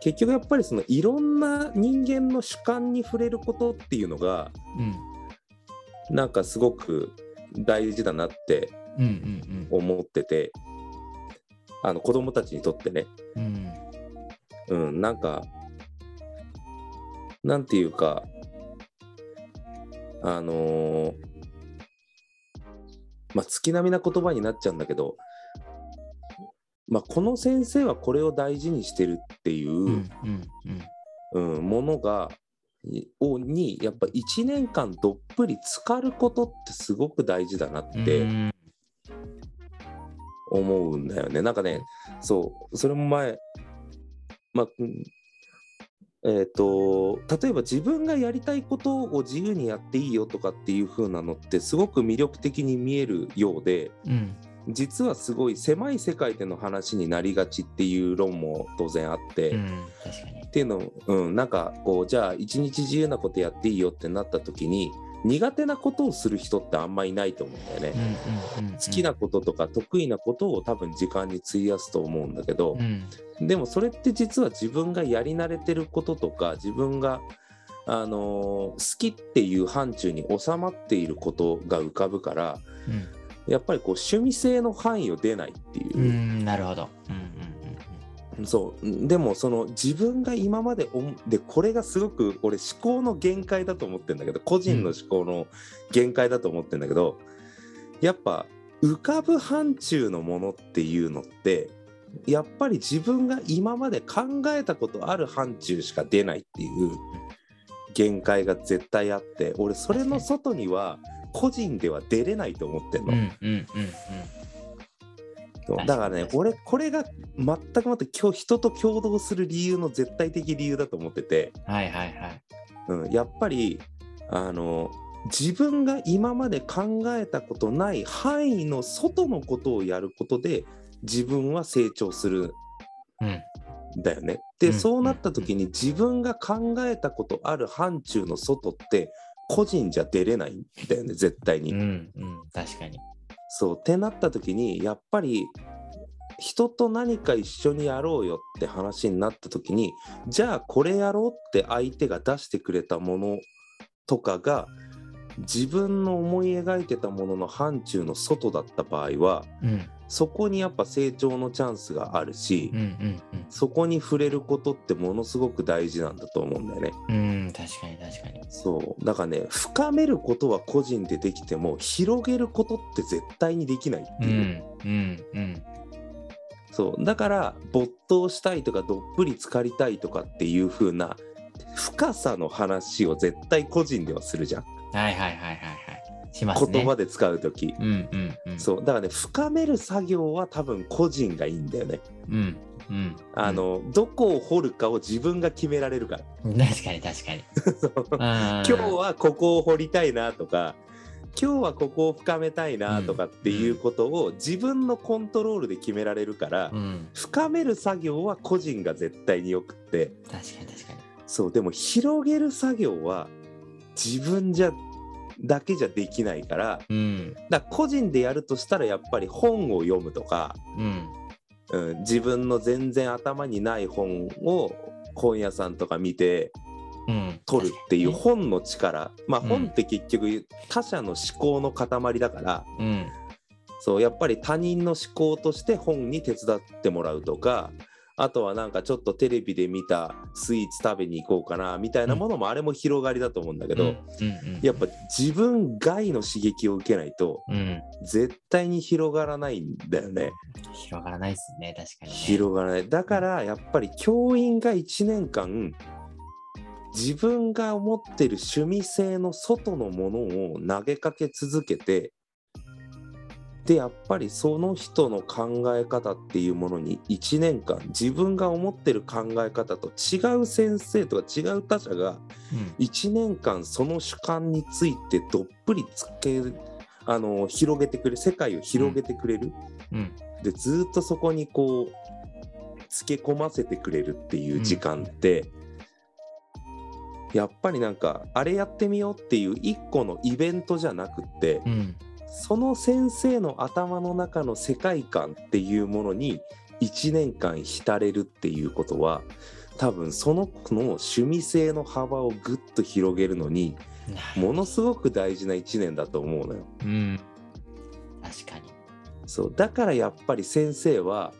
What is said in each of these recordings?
結局やっぱりそのいろんな人間の主観に触れることっていうのがうん。なんかすごく大事だなってうんうん思っててあの子供たちにとってね、うんうん。うん、なんかなんていうかあのーまあ月並みな言葉になっちゃうんだけど、まあ、この先生はこれを大事にしてるっていう、うんうんものがいをにやっぱ1年間どっぷり浸かることってすごく大事だなってうん思うんだよね。なんかねそうそれも前まあうんえっ、と例えば自分がやりたいことを自由にやっていいよとかっていう風なのってすごく魅力的に見えるようでうん実はすごい狭い世界での話になりがちっていう論も当然あって。うんっていうのを、うん、なんかこうじゃあ一日自由なことやっていいよってなった時に苦手なことをする人ってあんまいないと思うんだよね。うんうんうん好きなこととか得意なことを多分時間に費やすと思うんだけどう、んでもそれって実は自分がやり慣れてることとか自分が、あのー好きっていう範疇に収まっていることが浮かぶからやっぱりこう趣味性の範囲を出ないっていう。うんうんなるほどうんうんそうでもその自分が今まで思でこれがすごく俺思考の限界だと思ってるんだけど個人の思考の限界だと思ってるんだけど、やっぱ浮かぶ範疇のものっていうのってやっぱり自分が今まで考えたことある範疇しか出ないっていう限界が絶対あって俺それの外には個人では出れないと思ってんの。うんうんうんだからね俺これが全くもって今日人と共同する理由の絶対的理由だと思ってて、はいはいはい。うん、やっぱりあの自分が今まで考えたことない範囲の外のことをやることで自分は成長する。うん。んだよね。で、うん。そうなった時に自分が考えたことある範疇の外って個人じゃ出れないんだよね絶対に。うんうん確かにそうってなった時にやっぱり人と何か一緒にやろうよって話になった時にじゃあこれやろうって相手が出してくれたものとかが自分の思い描いてたものの範疇の外だった場合はうんそこにやっぱ成長のチャンスがあるし、うんうんそこに触れることってものすごく大事なんだと思うんだよね。うんうん確かに確かに。そう。だからね深めることは個人でできても広げることって絶対にできないってう。いう。んうんうん。そう。だから没頭したいとかどっぷり浸かりたいとかっていう風な深さの話を絶対個人ではするじゃん、はいはいはいはいはいしますね。言葉で使う時、うんうんうん。そう。だからね深める作業は多分個人がいいんだよね。うんうん。あの、どこを掘るかを自分が決められるから。うん確かに確かに。今今日はここを掘りたいなとか今日はここを深めたいなとかっていうことを自分のコントロールで決められるから、うん。深める作業は個人が絶対によくって。確かに確かに。そう。でも広げる作業は自分じゃだけじゃできないからうん。だ個人でやるとしたらやっぱり本を読むとか、うん。うん、自分の全然頭にない本を本屋さんとか見てうん。取るっていう本の力、まあうん。本って結局他者の思考の塊だから、にねそうやっぱり他人の思考として本に手伝ってもらうとかあとはなんかちょっとテレビで見たスイーツ食べに行こうかなみたいなものもあれも広がりだと思うんだけど、うんうんうん。やっぱ自分外の刺激を受けないとうん絶対に広がらないんだよね。広がらないですね確かにね。広がらない。だからやっぱり教員が1年間自分が思ってる趣味性の外のものを投げかけ続けてでやっぱりその人の考え方っていうものに1年間自分が思ってる考え方と違う先生とか違う他者がうん。1年間その主観についてどっぷりつけあの広げてくれる世界を広げてくれる、うん。でずっとそこにこうつけ込ませてくれるっていう時間って、やっぱりなんかあれやってみようっていう一個のイベントじゃなくって、うんその先生の頭の中の世界観っていうものに1年間浸れるっていうことは多分その子の趣味性の幅をぐっと広げるのにものすごく大事な1年だと思うのよ。うん。確かに。そうだからやっぱり先生は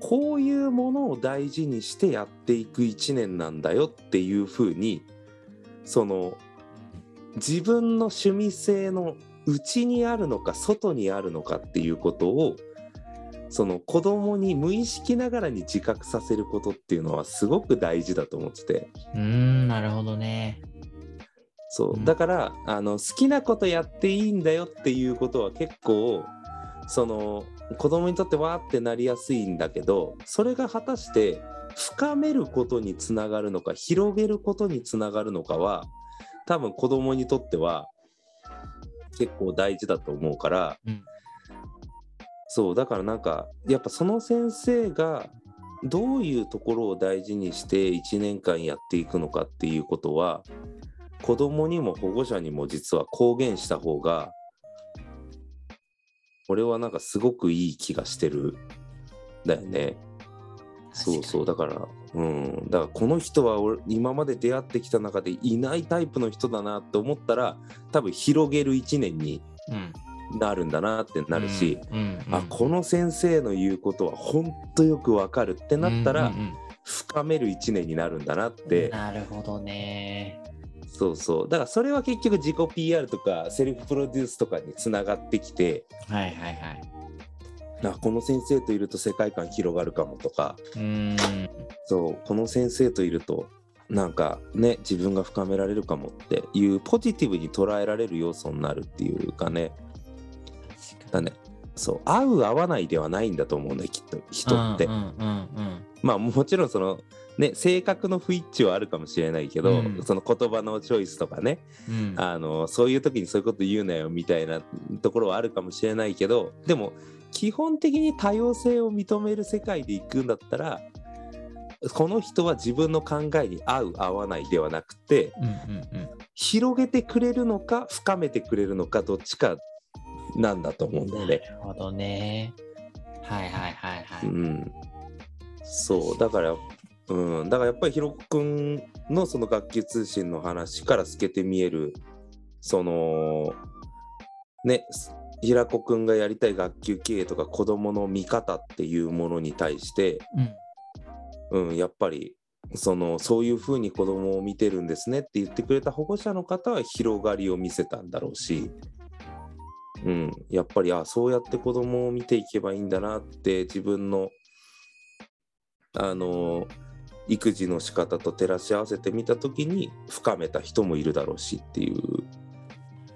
こういうものを大事にしてやっていく1年なんだよっていうふうにその自分の趣味性の内にあるのか外にあるのかっていうことをその子供に無意識ながらに自覚させることっていうのはすごく大事だと思ってて。うーん、なるほどね。そう。うん。だからあの好きなことやっていいんだよっていうことは結構その子供にとってわーってなりやすいんだけどそれが果たして深めることにつながるのか広げることにつながるのかは多分子供にとっては結構大事だと思うから、うん。そうだからなんかやっぱその先生がどういうところを大事にして1年間やっていくのかっていうことは子供にも保護者にも実は公言した方が俺はなんかすごくいい気がしてる。だよね。そうそうだからうんだからこの人は俺今まで出会ってきた中でいないタイプの人だなって思ったら多分広げる1年にうん。なるんだなってなるし、うん、うんうんあこの先生の言うことは本当よくわかるってなったら、うんうん深める1年になるんだなっうんて、なるほどね。そうそうだからそれは結局自己 PR とかセルフプロデュースとかにつながってきてはいはいはい。あこの先生といると世界観広がるかもとか。うーん。そうこの先生といるとなんかね自分が深められるかもっていうポジティブに捉えられる要素になるっていうかね。だね。そう。合う合わないではないんだと思うんだよきっと人って、うんうんうんうん。まあもちろんそのね性格の不一致はあるかもしれないけど、うん。その言葉のチョイスとかね。うん。あのそういう時にそういうこと言うなよみたいなところはあるかもしれないけどでも基本的に多様性を認める世界で行くんだったらこの人は自分の考えに合う合わないではなくてうんうんうん。広げてくれるのか深めてくれるのかどっちかなんだと思うんだよね。なるほどね。はいはいはいはい。うん、そうだから、うん、だからやっぱりひろこくんのその学級通信の話から透けて見えるそのね平子くんがやりたい学級経営とか子どもの見方っていうものに対して、うんうん、やっぱりそのそういうふうに子どもを見てるんですねって言ってくれた保護者の方は広がりを見せたんだろうし、うん、やっぱりあそうやって子どもを見ていけばいいんだなって自分のあの育児の仕方と照らし合わせてみた時に深めた人もいるだろうしっていう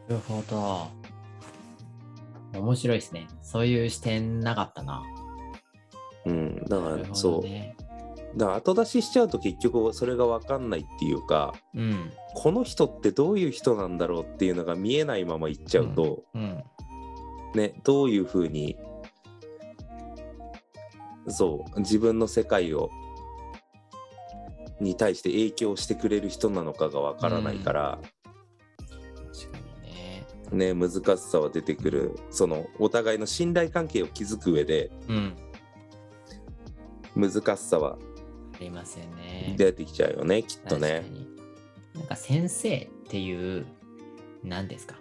なるほど。面白いですね。そういう視点なかったな。うん、だからそう。だから後出ししちゃうと結局それが分かんないっていうかうん。この人ってどういう人なんだろうっていうのが見えないままいっちゃうと、うん。ね、どういうふうにそう自分の世界をに対して影響してくれる人なのかがわからないから、ね。ね難しさは出てくるそのお互いの信頼関係を築く上でうん。難しさはありますよね。出てきちゃうよねきっとね。に。なんか先生っていう、何ですか？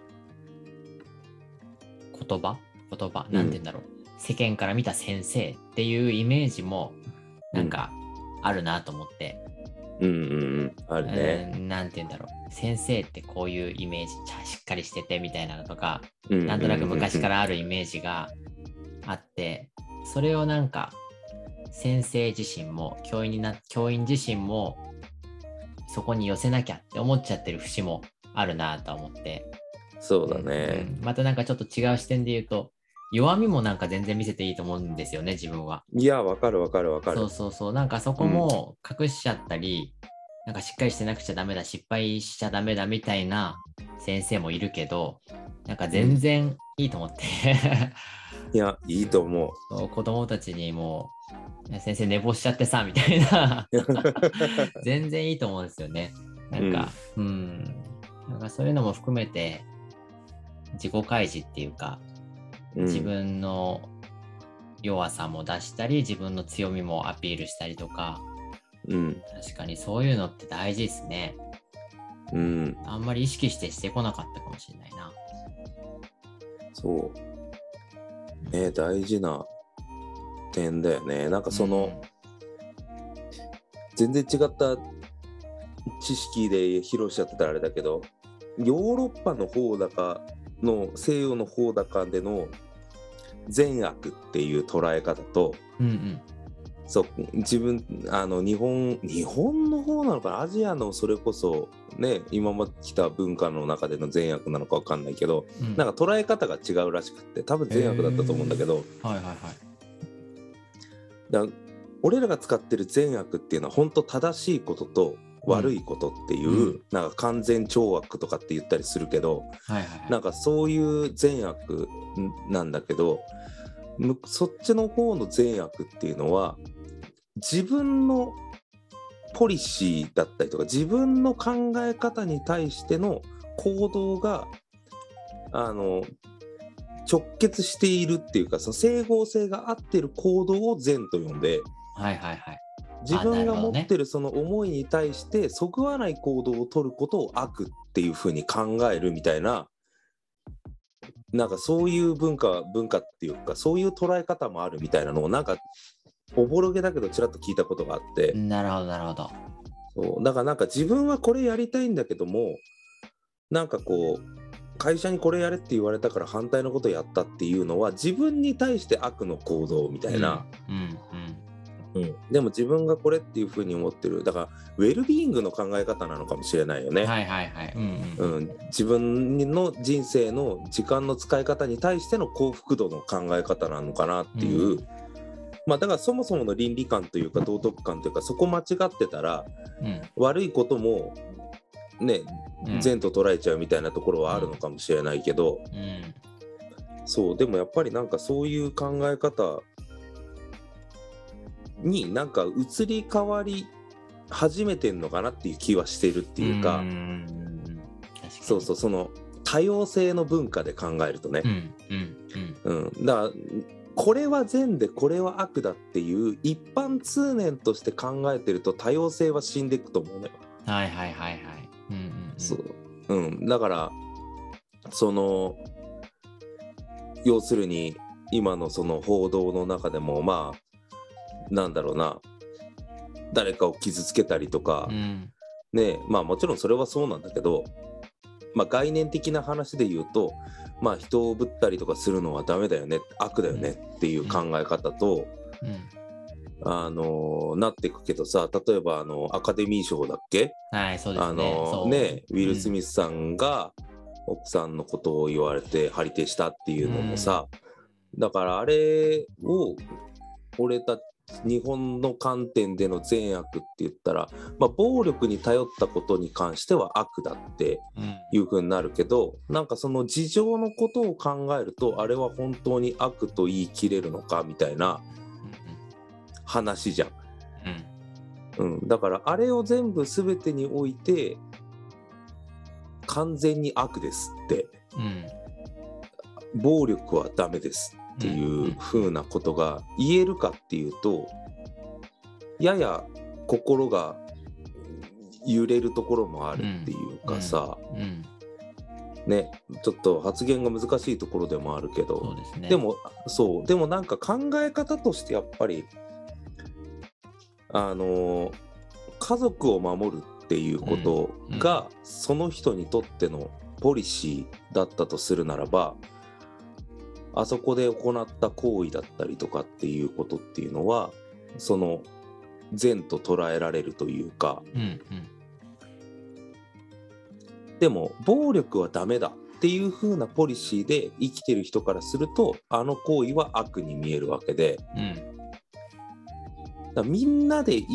言葉？言葉？なんて言うんだろう、世間から見た先生っていうイメージも、なんかあるなと思って。うんうんうんあるね。うんなんて言うんだろう。先生ってこういうイメージ、しっかりしててみたいなのとか、ななんとなく昔からあるイメージがあって、それをなんか先生自身も教員にな教員自身もそこに寄せなきゃって思っちゃってる節もあるなとは思って、そうだね。うんまたなんかちょっと違う視点で言うと弱みもなんか全然見せていいと思うんですよね自分は。いやわかるわかるわかるそう。そうそうなんかそこも隠しちゃったり、なんかしっかりしてなくちゃダメだ失敗しちゃダメだみたいな先生もいるけどなんか全然いいと思って、いやいいと思う。子供たちにもう先生寝坊しちゃってさみたいな。全然いいと思うんですよね。なんか、うん、なんかそういうのも含めて自己開示っていうかうん。自分の弱さも出したり自分の強みもアピールしたりとかうん。確かにそういうのって大事ですね。うん。あんまり意識してしてこなかったかもしれないな。そう。ね大事な点だよね。なんかその、全然違った知識で披露しちゃってたらあれだけどヨーロッパの方だかの西洋の方だかでの善悪っていう捉え方とうん、うんうんそう自分あの日本日本の方なのかな？アジアのそれこそね今まで来た文化の中での善悪なのか分かんないけどうん。なんか捉え方が違うらしくって多分善悪だったと思うんだけど、はいはいはい。だ俺らが使ってる善悪っていうのは本当正しいことと悪いことっていう、うん。なんか完全懲悪とかって言ったりするけどはいはいはい。なんかそういう善悪なんだけどむそっちの方の善悪っていうのは自分のポリシーだったりとか自分の考え方に対しての行動があの直結しているっていうかその整合性が合ってる行動を善と呼んではいはいはい。自分が持ってるその思いに対してそぐわない行動を取ることを悪っていうふうに考えるみたいななんかそういう文化文化っていうかそういう捉え方もあるみたいなのをなんかおぼろげだけどちらっと聞いたことがあって、なるほどなるほど。そうだからなんか自分はこれやりたいんだけどもなんかこう会社にこれやれって言われたから反対のことやったっていうのは自分に対して悪の行動みたいな。うんうんうん、でも自分がこれっていうふうに思ってるだからウェルビーイングの考え方なのかもしれないよね、うん。はいはいはい。うんうん。うん、自分の人生の時間の使い方に対しての幸福度の考え方なのかなっていう、うまあだからそもそもの倫理観というか道徳観というかそこ間違ってたらうん。悪いこともねうん。善と捉えちゃうみたいなところはあるのかもしれないけど、うん。そうでもやっぱりなんかそういう考え方になんか移り変わり始めてんのかなっていう気はしてるっていうか、ん。んそうそうその多様性の文化で考えるとね。う、ん。うん。うん。だからこれは善でこれは悪だっていう一般通念として考えてると多様性は死んでいくと思うのよ。うん。はいはいはいはい。うんうんうん。そううん、だからその要するに今のその報道の中でもまあなんだろうな誰かを傷つけたりとか、うんねまあもちろんそれはそうなんだけど、まあ、概念的な話で言うと、まあ、人をぶったりとかするのはダメだよね悪だよねっていう考え方と、うん。あのなっていくけどさ例えばあのアカデミー賞だっけ？はい、そうですあね。のそう。ねウィル・スミスさんが奥さんのことを言われて張り手したっていうのもさ、だからあれを俺たち日本の観点での善悪って言ったら、まあ、暴力に頼ったことに関しては悪だってうん。うんいう風になるけどなんかその事情のことを考えるとあれは本当に悪と言い切れるのかみたいな話じゃん。うん。うん、だからあれを全部全てにおいて完全に悪ですって。うん。暴力はダメですっていう風なことが言えるかっていうとやや心が揺れるところもあるっていうかさ、うん。うん。ねちょっと発言が難しいところでもあるけそどうですね。で、もそうでもなんか考え方としてやっぱりあの家族を守るっていうことが、その人にとってのポリシーだったとするならばあそこで行った行為だったりとかっていうことっていうのはその善と捉えられるというか。うんうん。でも暴力はダメだっていう風なポリシーで生きてる人からするとあの行為は悪に見えるわけで。うん。だみんなで一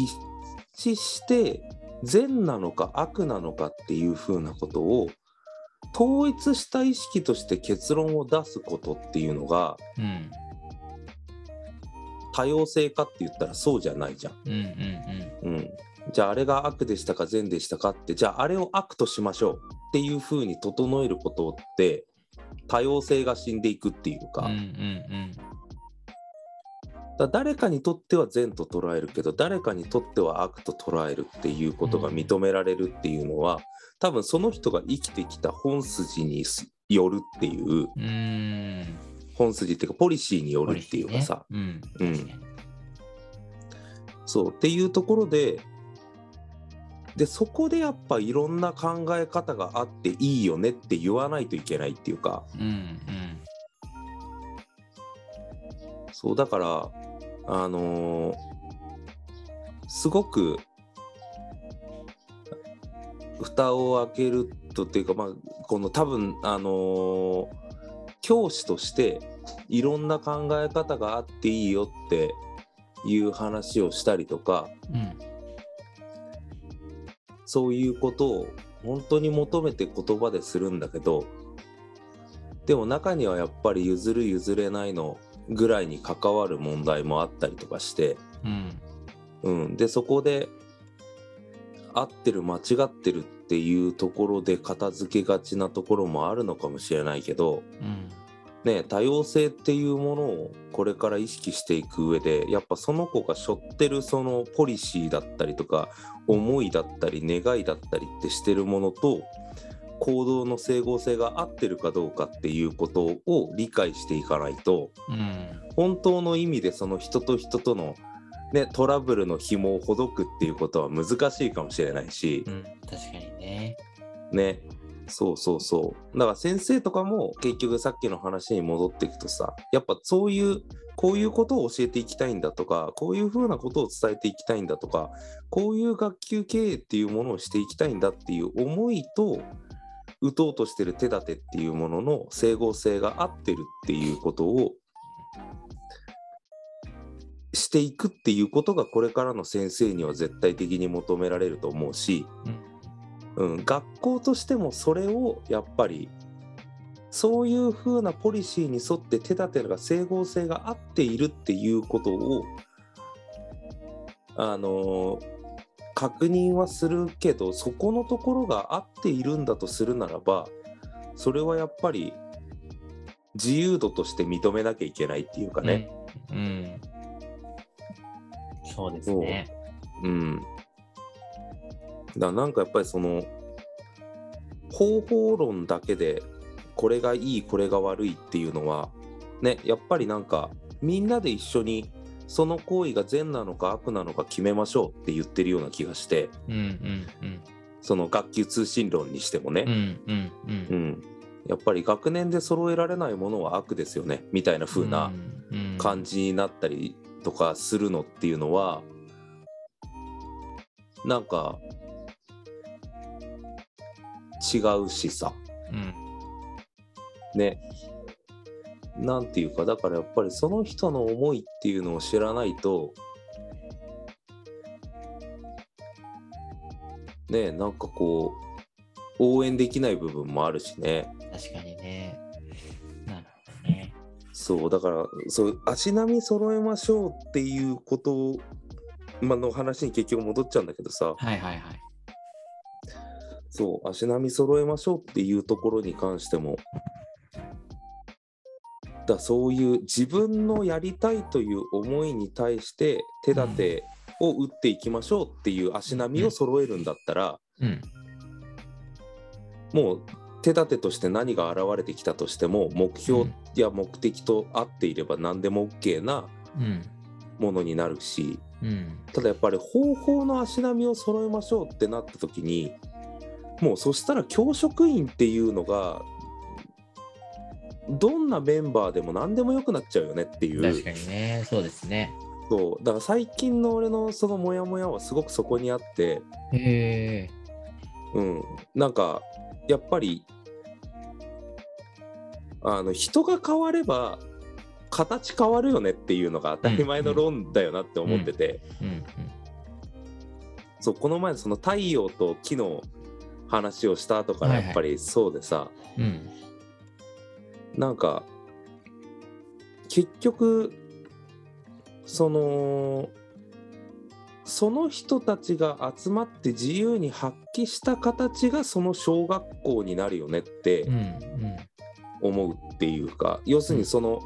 致して善なのか悪なのかっていう風なことを統一した意識として結論を出すことっていうのがうん多様性かって言ったらそうじゃないじゃん。うん。うんうん、じゃああれが悪でしたか善でしたかってじゃああれを悪としましょうっていう風に整えることって多様性が死んでいくっていうか、うんうんうん。だ誰かにとっては善と捉えるけど誰かにとっては悪と捉えるっていうことが認められるっていうのは、多分その人が生きてきた本筋によるっていううん。本筋っていうかポリシーによるっていうかさ、うん。うんそうっていうところででそこでやっぱいろんな考え方があっていいよねって言わないといけないっていうかうんうん。そうだからあのーすごく蓋を開けるとっていうかまあこの多分あのー教師としていろんな考え方があっていいよっていう話をしたりとかうん。そういうことを本当に求めて言葉でするんだけどでも中にはやっぱり譲る譲れないのぐらいに関わる問題もあったりとかして、うん。うん、でそこで合ってる間違ってるっていうところで片付けがちなところもあるのかもしれないけど、うん。ね、多様性っていうものをこれから意識していく上でやっぱその子が背負ってるそのポリシーだったりとか思いだったり願いだったりってしてるものと行動の整合性が合ってるかどうかっていうことを理解していかないとうん。本当の意味でその人と人との、ね、トラブルの紐をほどくっていうことは難しいかもしれないしう、ん。確かにね。ねそうそうそうだから先生とかも結局さっきの話に戻っていくとさやっぱそういうこういうことを教えていきたいんだとかこういうふうなことを伝えていきたいんだとかこういう学級経営っていうものをしていきたいんだっていう思いと打とうとしてる手立てっていうものの整合性が合ってるっていうことをしていくっていうことがこれからの先生には絶対的に求められると思うし、うん。うん、学校としてもそれをやっぱりそういう風なポリシーに沿って手立てが整合性が合っているっていうことをあの確認はするけどそこのところが合っているんだとするならばそれはやっぱり自由度として認めなきゃいけないっていうかね。うん。うん。そうですね。うん。だなんかやっぱりその方法論だけでこれがいいこれが悪いっていうのはねやっぱりなんかみんなで一緒にその行為が善なのか悪なのか決めましょうって言ってるような気がしてうんうんうん。その学級通信論にしてもね、うんうんう。うんんやっぱり学年で揃えられないものは悪ですよねみたいな風な感じになったりとかするのっていうのはなんか違うしさうん。ねなんていうかだからやっぱりその人の思いっていうのを知らないとねなんかこう応援できない部分もあるしね確かにね。そうだからそう足並み揃えましょうっていうことまあの話に結局戻っちゃうんだけどさはいはいはい。そう足並み揃えましょうっていうところに関してもだそういう自分のやりたいという思いに対して手立てを打っていきましょうっていう足並みを揃えるんだったら、うん。もう手立てとして何が現れてきたとしても目標や目的と合っていれば何でも OK なうん。ものになるしうん。ただやっぱり方法の足並みを揃えましょうってなった時にもうそしたら教職員っていうのがどんなメンバーでも何でもよくなっちゃうよねっていう確かにね。そうですね。そうだから最近の俺のそのモヤモヤはすごくそこにあってへえ。うんなんかやっぱりあの人が変われば形変わるよねっていうのが当たり前の論だよなって思ってて、うんそうこの前その太陽と木の話をした後からやっぱりそうでさ。なんか結局そのその人たちが集まって自由に発揮した形がその小学校になるよねってうんうん。思うっていうか、要するにその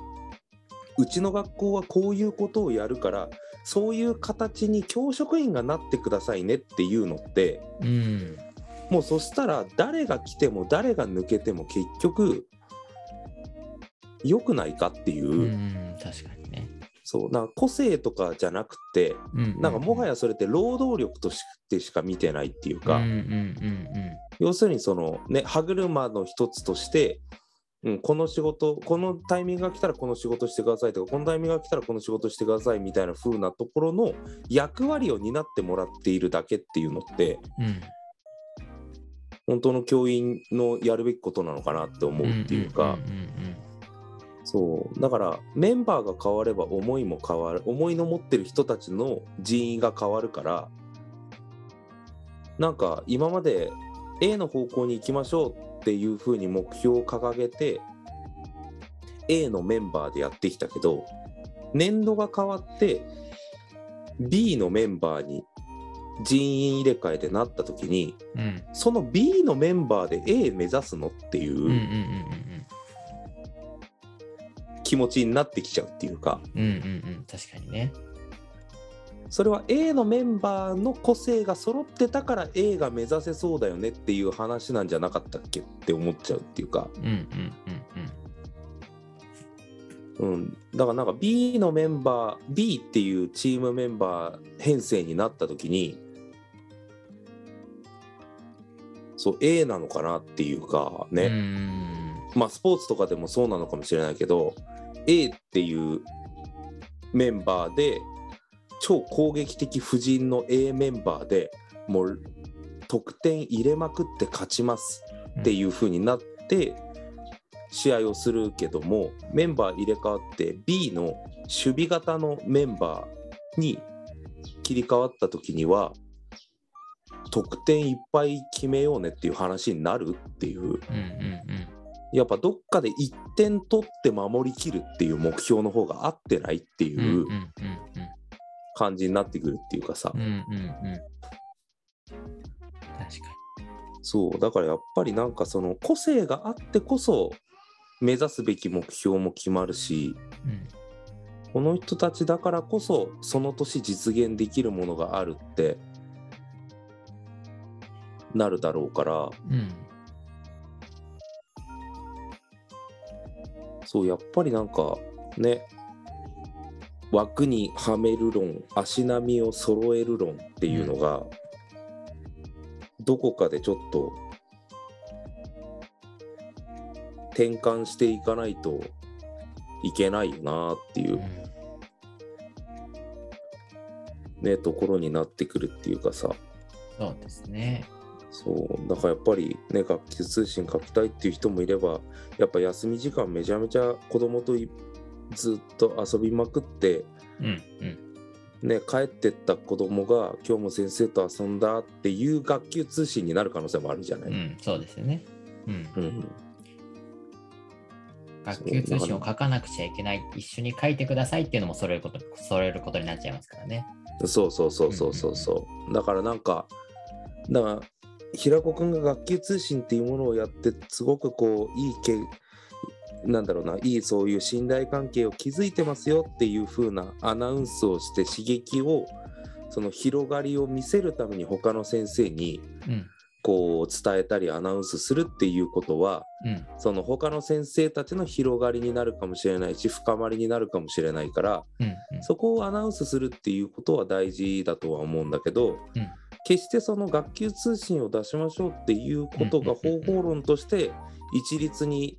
うちの学校はこういうことをやるからそういう形に教職員がなってくださいねっていうのってうん。もうそしたら誰が来ても誰が抜けても結局良くないかっていう、うん確かにね。そうなんか個性とかじゃなくてうんなんかもはやそれって労働力としてしか見てないっていうか、うんうんうん。要するにそのね歯車の一つとして、うん、この仕事このタイミングが来たらこの仕事してくださいとかこのタイミングが来たらこの仕事してくださいみたいな風なところの役割を担ってもらっているだけっていうのってうん。うん本当の教員のやるべきことなのかなって思うっていうか、そう。だからメンバーが変われば思いも変わる思いの持ってる人たちの人員が変わるからなんか今まで A の方向に行きましょうっていうふうに目標を掲げて A のメンバーでやってきたけど年度が変わって B のメンバーに人員入れ替えてなった時にうん。うんその B のメンバーで A 目指すのっていう。気持ちになってきちゃうっていうか。うんうんうんうん。確かにねそれは A のメンバーの個性が揃ってたから A が目指せそうだよねっていう話なんじゃなかったっけって思っちゃうっていうか、うんうんうんうん、だからなんか B のメンバー B っていうチームメンバー編成になった時にそう A なのかなっていうかうんね、うん。まあスポーツとかでもそうなのかもしれないけど A っていうメンバーで超攻撃的婦人の A メンバーでもう得点入れまくって勝ちますっていう風になって試合をするけどもメンバー入れ替わって B の守備型のメンバーに切り替わった時には得点いっぱい決めようねっていう話になるっていう。うんうんうん。やっぱどっかで1点取って守りきるっていう目標の方が合ってないっていう感じになってくるっていうかさ、うんうんうん。うん確かそう。だからやっぱりなんかその個性があってこそ目指すべき目標も決まるしにうん。この人たちだからこそその年実現できるものがあるってなるだろうから。うん。そうやっぱりなんかね枠にはめる論足並みを揃える論っていうのが、どこかでちょっと転換していかないといけないよなっていううん。ね、ところになってくるっていうかさ。そうですね。そう。だからやっぱりね学級通信書きたいっていう人もいればやっぱ休み時間めちゃめちゃ子供といずっと遊びまくってうんうん。ね帰ってった子供が今日も先生と遊んだっていう学級通信になる可能性もあるじゃない、うんそうですよね。うん。うん。学級通信を書かなくちゃいけない一緒に書いてくださいっていうのも揃えること揃えることになっちゃいますからね。そうそうそうそうそうそう。だからなんかだから平子くんが学級通信っていうものをやってすごくこういいけなんだろうないいそういう信頼関係を築いてますよっていう風なアナウンスをして刺激をその広がりを見せるために他の先生にうん。こう伝えたりアナウンスするっていうことはうんその他の先生たちの広がりになるかもしれないし深まりになるかもしれないからうんうん。そこをアナウンスするっていうことは大事だとは思うんだけど、うん。決してその学級通信を出しましょうっていうことが方法論として一律に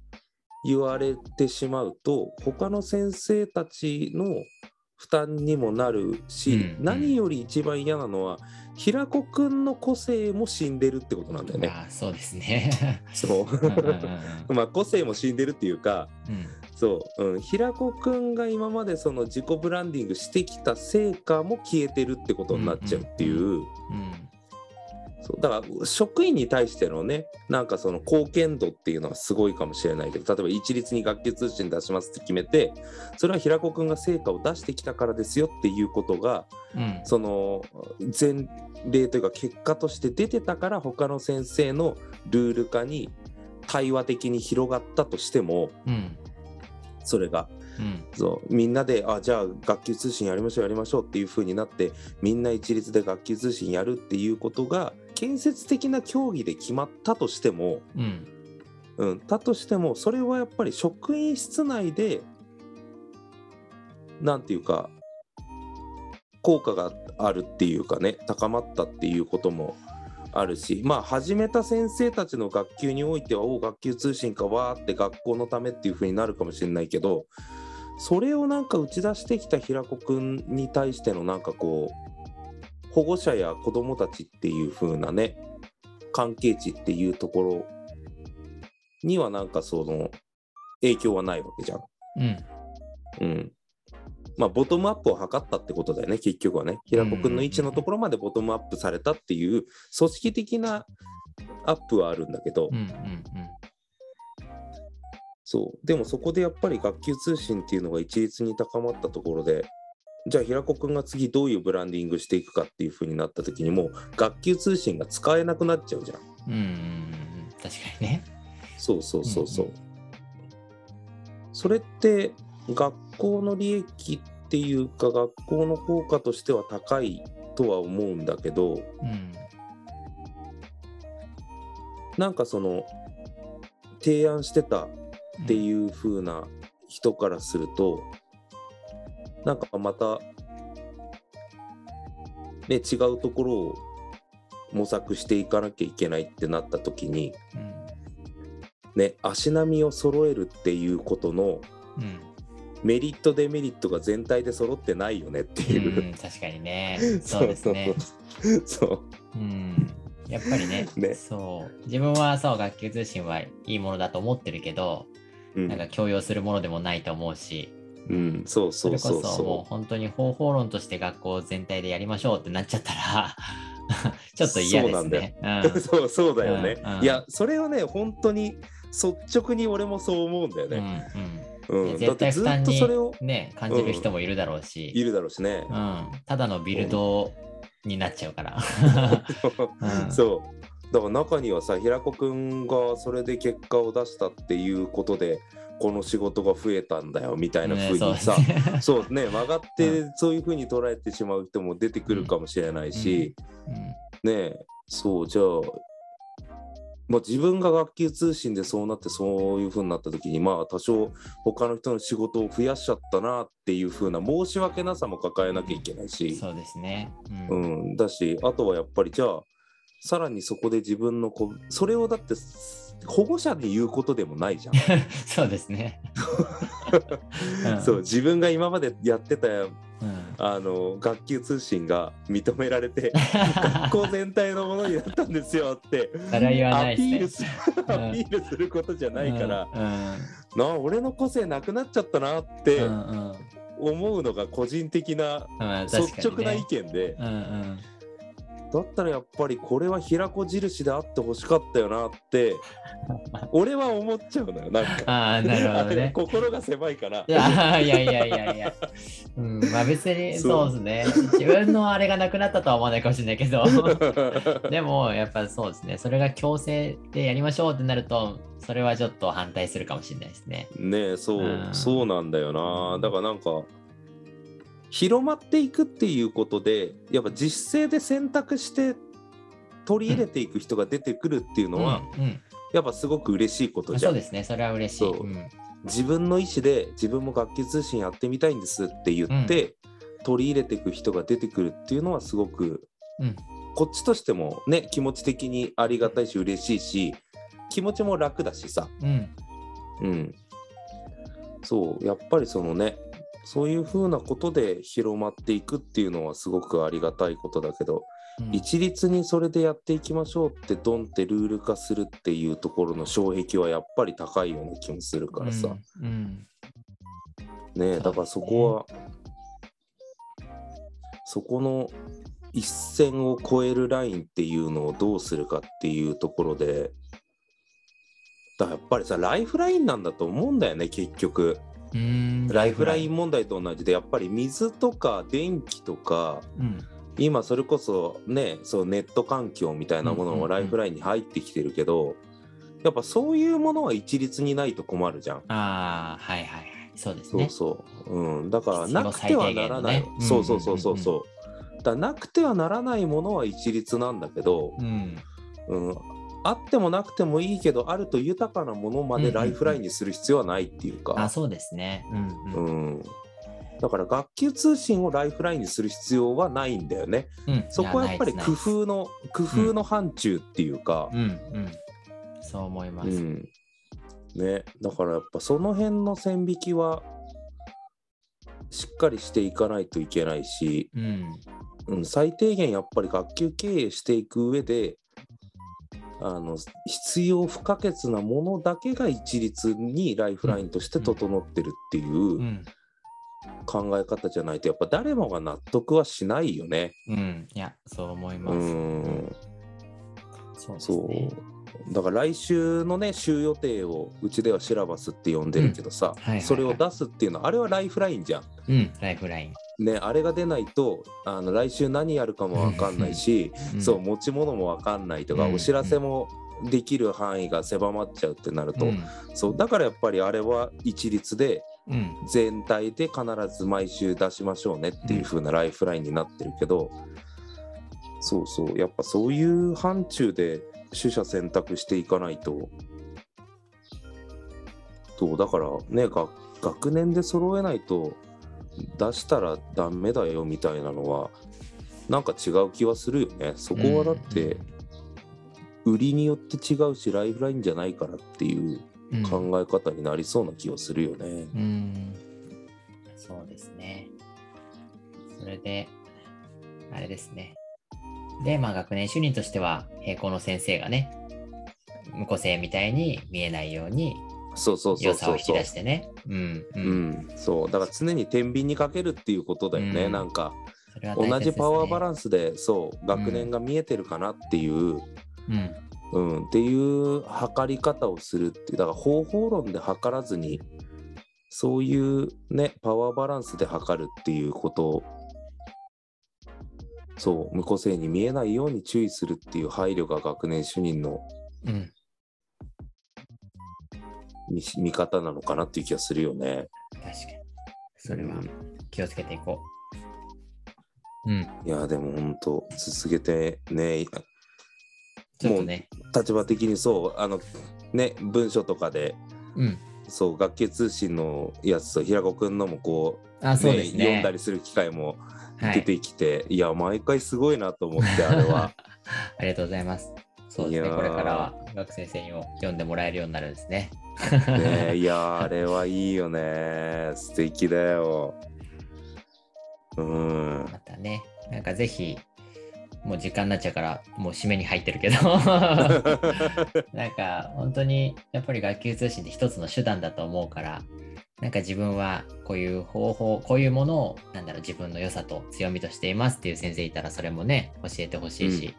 言われてしまうと他の先生たちの負担にもなるし、うんうん。何より一番嫌なのは平子くんの個性も死んでるってことなんだよね。ああそうですね。そう。うんうんうんまあ個性も死んでるっていうかうん。そう、うん、平子くんが今までその自己ブランディングしてきた成果も消えてるってことになっちゃうっていう,、うんそうだから職員に対してのねなんかその貢献度っていうのはすごいかもしれないけど例えば一律に学級通信出しますって決めてそれは平子くんが成果を出してきたからですよっていうことがうん。その前例というか結果として出てたから他の先生のルール化に対話的に広がったとしてもうん。それがうん。そうみんなであじゃあ学級通信やりましょうやりましょうっていう風になってみんな一律で学級通信やるっていうことが建設的な協議で決まったとしても、うん。うん、だとしてもそれはやっぱり職員室内でなんていうか効果があるっていうかね高まったっていうこともあるしまあ始めた先生たちの学級においてはおう学級通信かわーって学校のためっていう風になるかもしれないけどそれをなんか打ち出してきた平子くんに対してのなんかこう保護者や子どもたちっていう風なね関係値っていうところにはなんかその影響はないわけじゃん。うんうん。まあ、ボトムアップを図ったってことだよね、結局はね。平子くんの位置のところまでボトムアップされたっていう組織的なアップはあるんだけど、うんうんそう。でもそこでやっぱり学級通信っていうのが一律に高まったところで、じゃあ平子くんが次どういうブランディングしていくかっていう風になった時にもう学級通信が使えなくなっちゃうじゃん。うんうんうんうん確かにねそうそうそうそう。うんそれって学校の利益っていうか学校の効果としては高いとは思うんだけどうんなんかその提案してたっていう風な人からするとなんかまたね違うところを模索していかなきゃいけないってなった時にうん。ね足並みを揃えるっていうことのうん。メリットデメリットが全体で揃ってないよねっていう。うん確かにね。そうですねそうそう。うん。やっぱりね ね。そう。自分はそう学級通信はいいものだと思ってるけど、うん。なんか強要するものでもないと思うしうん、そうそれこそうそうそもうそ本当に方法論として学校全体でやりましょうってなっちゃったら ちょっと嫌ですね。う。そうそうだよね。うんうんいやそれはね本当に率直に俺もそう思うんだようんね。うんうんだっいや絶対てずっ負担にとそれをね感じる人もいるだろうし、いるだろうしねう。ん、ただのビルドになっちゃうから。うん そうだから中にはさ平子くんがそれで結果を出したっていうことでこの仕事が増えたんだよみたいな風にさ、ね。そうね曲がってそういう風に捉えてしまう人も出てくるかもしれないし、うん。ねえそうじゃあ、まあ、自分が学級通信でそうなってそういう風になった時にまあ多少他の人の仕事を増やしちゃったなっていう風な申し訳なさも抱えなきゃいけないし、そうですね。ううんん、だしあとはやっぱりじゃあさらにそこで自分の子それをだって保護者に言うことでもないじゃん。そうですね。うん。そう自分が今までやってたうん。あの学級通信が認められて 学校全体のものになったんですよってアいピールす。るアピールすることじゃないから、うん。なあ俺の個性なくなっちゃったなっうんてうんうん。思うのが個人的なうん率直な意見で、うんうんだったらやっぱりこれは平子印であってほしかったよなって 俺は思っちゃうのよなんか。ああ、なるほどね。心が狭いからいやいやいやいやいや。うん、まあ別にそうそうですね。自分のあれがなくなったとは思わないかもしれないけど。でもやっぱそうですね。それが強制でやりましょうってなると、それはちょっと反対するかもしれないですね。ねえそう、うんそうなんだよなだからなんか広まっていくっていうことでやっぱ自主性で選択して取り入れていく人が出てくるっていうのは、うんうん。やっぱすごく嬉しいことじゃん。そうですね。それは嬉しい。そう。うん。自分の意思で自分も学級通信やってみたいんですって言って、取り入れていく人が出てくるっていうのはすごくうん。こっちとしてもね気持ち的にありがたいし嬉しいし気持ちも楽だしさ。うん。うん。そう。やっぱりそのねそういうふうなことで広まっていくっていうのはすごくありがたいことだけど、うん。一律にそれでやっていきましょうってドンってルール化するっていうところの障壁はやっぱり高いような気もするからさ、うん。うん。ねだからそこはそこの一線を越えるラインっていうのをどうするかっていうところでだやっぱりさライフラインなんだと思うんだよね結局。うんライフライン問題と同じでやっぱり水とか電気とかうん。今それこそねそうネット環境みたいなものもライフラインに入ってきてるけど、やっぱそういうものは一律にないと困るじゃん。ああはいはいはい。そうですね。そうそう、うん、だからなくてはならない、ねそうそうそうそうそう。だなくてはならないものは一律なんだけど、うん。うん、あってもなくてもいいけどあると豊かなものまでライフラインにする必要はないっていうか、あ、そうですね。うんうん。うん、だから学級通信をライフラインにする必要はないんだよね。うんそこはやっぱり工夫の工夫の範疇っていうか、うんうん。そう思います。うんね、だからやっぱその辺の線引きはしっかりしていかないといけないし、うん。うん、最低限やっぱり学級経営していく上であの必要不可欠なものだけが一律にライフラインとして整ってるっていううん考え方じゃないとやっぱ誰もが納得はしないよね。うん。いや、そう思います。うんそうそね。うだから来週のね週予定をうちではシラバスって呼んでるけどさ、それを出すっていうのはあれはライフラインじゃん。うん。ライフライン。ね、あれが出ないとあの来週何やるかも分かんないし、うんそう持ち物も分かんないとか、うんお知らせもできる範囲が狭まっちゃうってなると、うん。そうだからやっぱりあれは一律でうん。全体で必ず毎週出しましょうねっていう風なライフラインになってるけど、そうそうやっぱそういう範疇で取捨選択していかないとそうだからねが学年で揃えないと出したらダメだよみたいなのはなんか違う気はするよねそこはだって売りによって違うしライフラインじゃないからっていううん考え方になりそうな気はするよね。うん。そうですね。それで、あれですね。で、まあ学年主任としては、並行の先生がね、無個性みたいに見えないように、そうそうそ良さを引きうそうそう。出してね。うん。う。うんん、そうだから常に天秤にかけるっていうことだよね、うんなんかそれは大同じパワーバランスでそう学年が見えてるかなっていう、うん。うんっていう測り方をするっていうだから方法論で測らずにそういうねパワーバランスで測るっていうことをそう無個性に見えないように注意するっていう配慮が学年主任のうん。見見方なのかなっていう気がするよね。確かに。それはうん気をつけていこう。うん。いやでも本当続けてねちょっとね。立場的にそうあのね文書とかでうん。そう学級通信のやつと平子くんのもこう,、あ、そうですね。読んだりする機会もはい出てきて、い、や毎回すごいなと思ってあれは ありがとうございます。そうですね。これからは学生生にも読んでもらえるようになるんですね。ね。いやあれはいいよね。素敵だよ。うん。またね、なんかぜひ、もう時間になっちゃうから、もう締めに入ってるけど、なんか本当にやっぱり学級通信って一つの手段だと思うから、なんか自分はこういう方法、こういうものを、なんだろう、自分の良さと強みとしていますっていう先生いたら、それもね、教えてほしいし、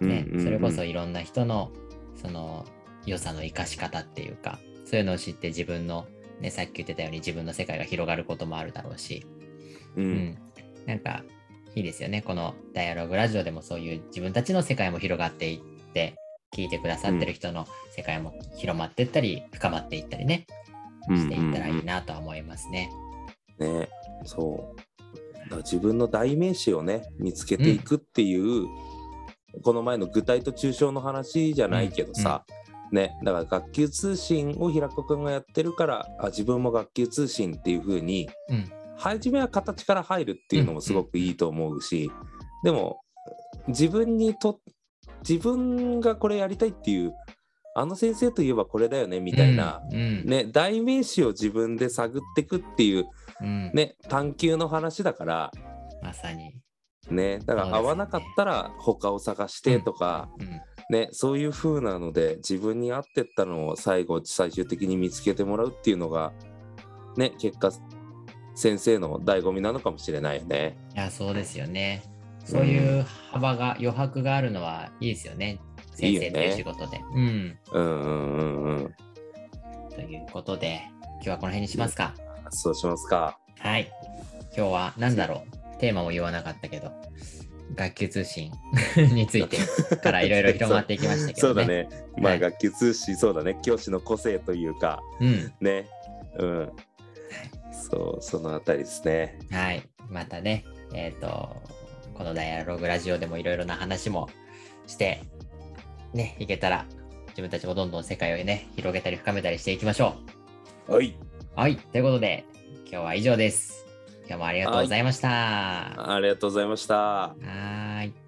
ねうん。うん。うん。それこそいろんな人の、その良さの生かし方っていうか、そういうのを知って自分の、ね、さっき言ってたように自分の世界が広がることもあるだろうし、ううん。ん、なんかいいですよね。このダイアログラジオでもそういう自分たちの世界も広がっていって、聞いてくださってる人の世界も広まっていったり、深まっていったりね、していったらいいなとは思いますね。ねそう。だから自分の代名詞をね見つけていくっていう、この前の具体と抽象の話じゃないけどさ、ね。だから学級通信を平子くんがやってるからあ自分も学級通信っていう風にうん、初めは形から入るっていうのもすごくいいと思うし、でも自分にと自分がこれやりたいっていうあの先生といえばこれだよねみたいな、うん、うん、ね代名詞を自分で探っていくっていううん、ね探求の話だからまさに。ねだから合わなかったら他を探してとか、うん、ねそういう風なので自分に合ってったのを最後最終的に見つけてもらうっていうのがね結果先生の醍醐味なのかもしれないよね。いや、そうですよね。そういう幅が、余白があるのはいいですよね。先生という仕事で。うん。うんうんうんうん。ということで、今日はこの辺にしますか。そうしますか。はい。今日は何だろう？テーマも言わなかったけど、学級通信 についてからいろいろ広まっていきましたけどね。そうだね。まはいあ学級通信そうだね。教師の個性というかうん。ね。うん。そう、そのあたりですね。はい。またね、えっ、と、このダイアログラジオでもいろいろな話もして、ね、いけたら、自分たちもどんどん世界をね、広げたり深めたりしていきましょはい。う。はい。ということで、今日は以上です。今日もありがとうございました。ありがとうございました。はい。